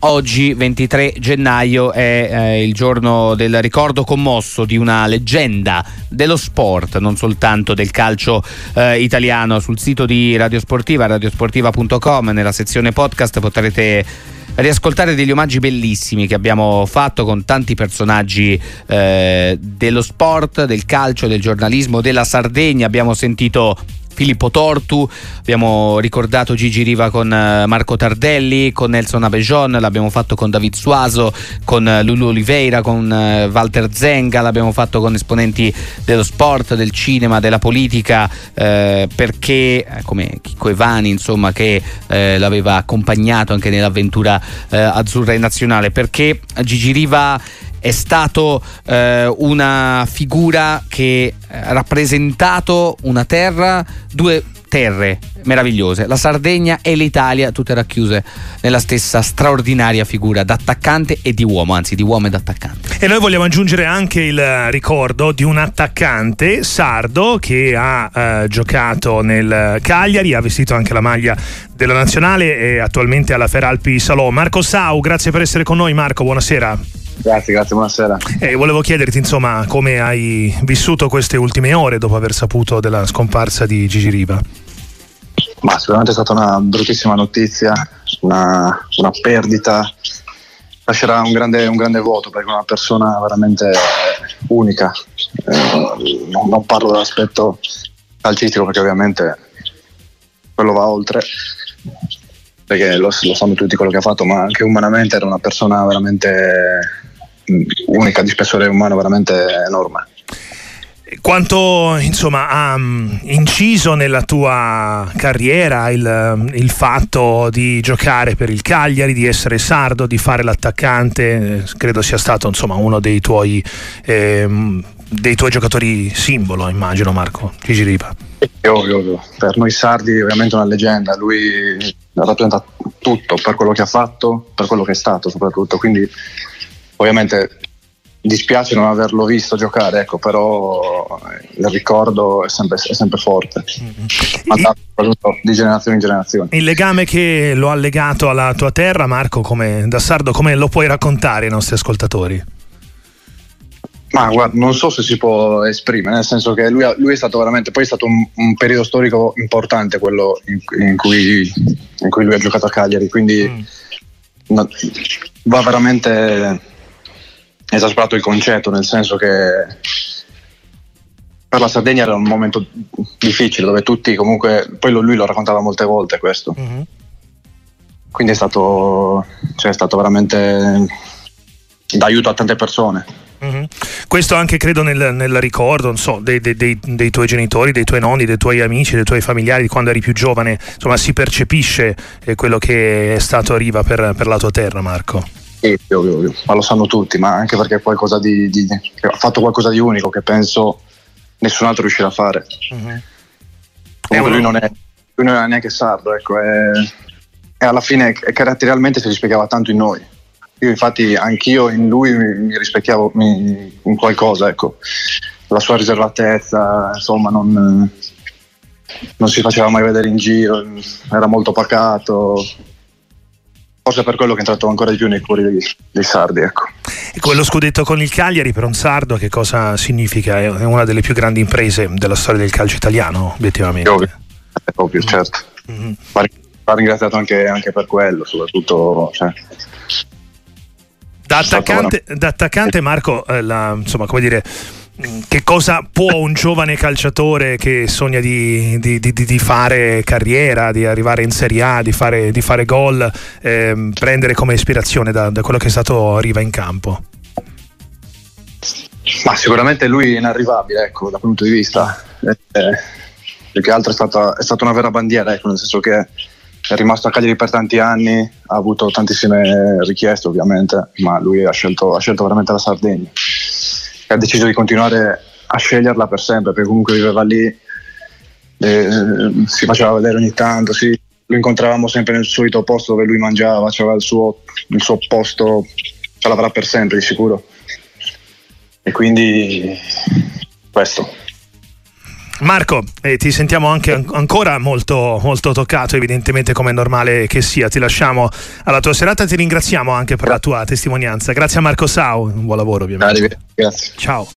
Oggi, 23 gennaio, è eh, il giorno del ricordo commosso di una leggenda dello sport, non soltanto del calcio eh, italiano. Sul sito di Radiosportiva, radiosportiva.com, nella sezione podcast potrete riascoltare degli omaggi bellissimi che abbiamo fatto con tanti personaggi eh, dello sport, del calcio, del giornalismo, della Sardegna. Abbiamo sentito Filippo Tortu, abbiamo ricordato Gigi Riva con eh, Marco Tardelli, con Nelson Abejon, l'abbiamo fatto con David Suaso, con eh, Lulu Oliveira, con eh, Walter Zenga, l'abbiamo fatto con esponenti dello sport, del cinema, della politica, eh, perché come Chico Evani, insomma, che eh, l'aveva accompagnato anche nell'avventura eh, azzurra e nazionale, perché Gigi Riva è stato eh, una figura che ha rappresentato una terra, due terre meravigliose, la Sardegna e l'Italia, tutte racchiuse nella stessa straordinaria figura d'attaccante e di uomo, anzi di uomo e d'attaccante. E noi vogliamo aggiungere anche il ricordo di un attaccante sardo che ha eh, giocato nel Cagliari, ha vestito anche la maglia della nazionale e attualmente alla Feralpi Salò. Marco Sau, grazie per essere con noi Marco, buonasera. Grazie, grazie, buonasera. E volevo chiederti, insomma, come hai vissuto queste ultime ore dopo aver saputo della scomparsa di Gigi Riva? Ma sicuramente è stata una bruttissima notizia, una, una perdita. Lascerà un grande, un grande, vuoto perché è una persona veramente unica. Eh, non, non parlo dell'aspetto calcistico perché ovviamente quello va oltre, perché lo, lo, sanno tutti quello che ha fatto, ma anche umanamente era una persona veramente unica di spessore umano veramente enorme. Quanto insomma, ha mm, inciso nella tua carriera il, mm, il, fatto di giocare per il Cagliari, di essere sardo, di fare l'attaccante? Credo sia stato insomma, uno dei tuoi, eh, dei tuoi giocatori simbolo, immagino, Marco Gigi Riva. Ovvio, ovvio. Per noi sardi, ovviamente, una leggenda. Lui rappresenta tutto per quello che ha fatto, per quello che è stato, soprattutto. Quindi ovviamente dispiace non averlo visto giocare, ecco, però il ricordo è sempre, è sempre forte, mm-hmm. di generazione in generazione. Il legame che lo ha legato alla tua terra, Marco, come, da Sardo, come lo puoi raccontare ai nostri ascoltatori? Ma guarda, non so se si può esprimere, nel senso che lui, lui è stato veramente, poi è stato un, un periodo storico importante quello in, in, cui, in, cui, lui ha giocato a Cagliari, quindi mm. no, va veramente esasperato il concetto, nel senso che per la Sardegna era un momento difficile dove tutti comunque, poi lui lo raccontava molte volte questo, mm-hmm. quindi è stato, cioè, è stato veramente d'aiuto a tante persone. Mm-hmm. Questo anche credo nel, nel ricordo so, dei, dei, dei, dei, tuoi genitori, dei tuoi nonni, dei tuoi amici, dei tuoi familiari di quando eri più giovane, insomma si percepisce eh, quello che è stato Riva per, per la tua terra Marco. Sì, ovvio, ovvio, ma lo sanno tutti, ma anche perché è qualcosa di, di, ha fatto qualcosa di unico che penso nessun altro riuscirà a fare. Uh-huh. Comunque lui non, è, lui non è neanche sardo, ecco, è, e alla fine caratterialmente si rispecchiava tanto in noi. Io infatti anch'io in lui mi, rispecchiavo mi, in qualcosa, ecco. La sua riservatezza, insomma, non, non si faceva mai vedere in giro, era molto pacato, forse per quello che è entrato ancora di più nei cuori dei, dei sardi. Ecco. E quello scudetto con il Cagliari per un sardo che cosa significa? È una delle più grandi imprese della storia del calcio italiano, obiettivamente. Ovvio, ovvio certo. Mm-hmm. Va ringraziato anche, anche, per quello, soprattutto. Cioè, da, attaccante, da attaccante, Marco, eh, la, insomma, come dire che cosa può un giovane calciatore che sogna di, di, di, di, fare carriera, di arrivare in Serie A, di fare, fare gol, eh, prendere come ispirazione da, da, quello che è stato Riva in campo? Ma sicuramente lui è inarrivabile, ecco, dal punto di vista. Eh, più che altro è stata, è stata una vera bandiera, ecco, nel senso che è rimasto a Cagliari per tanti anni, ha avuto tantissime richieste ovviamente, ma lui ha scelto, ha scelto veramente la Sardegna ha deciso di continuare a sceglierla per sempre, perché comunque viveva lì, eh, si faceva vedere ogni tanto, sì, lo incontravamo sempre nel solito posto dove lui mangiava, aveva il suo, il suo posto, ce l'avrà per sempre di sicuro. E quindi questo. Marco, eh, ti sentiamo anche an- ancora molto, molto toccato, evidentemente come è normale che sia. Ti lasciamo alla tua serata, ti ringraziamo anche per la tua testimonianza. Grazie a Marco Sau, un buon lavoro ovviamente. Grazie. Ciao.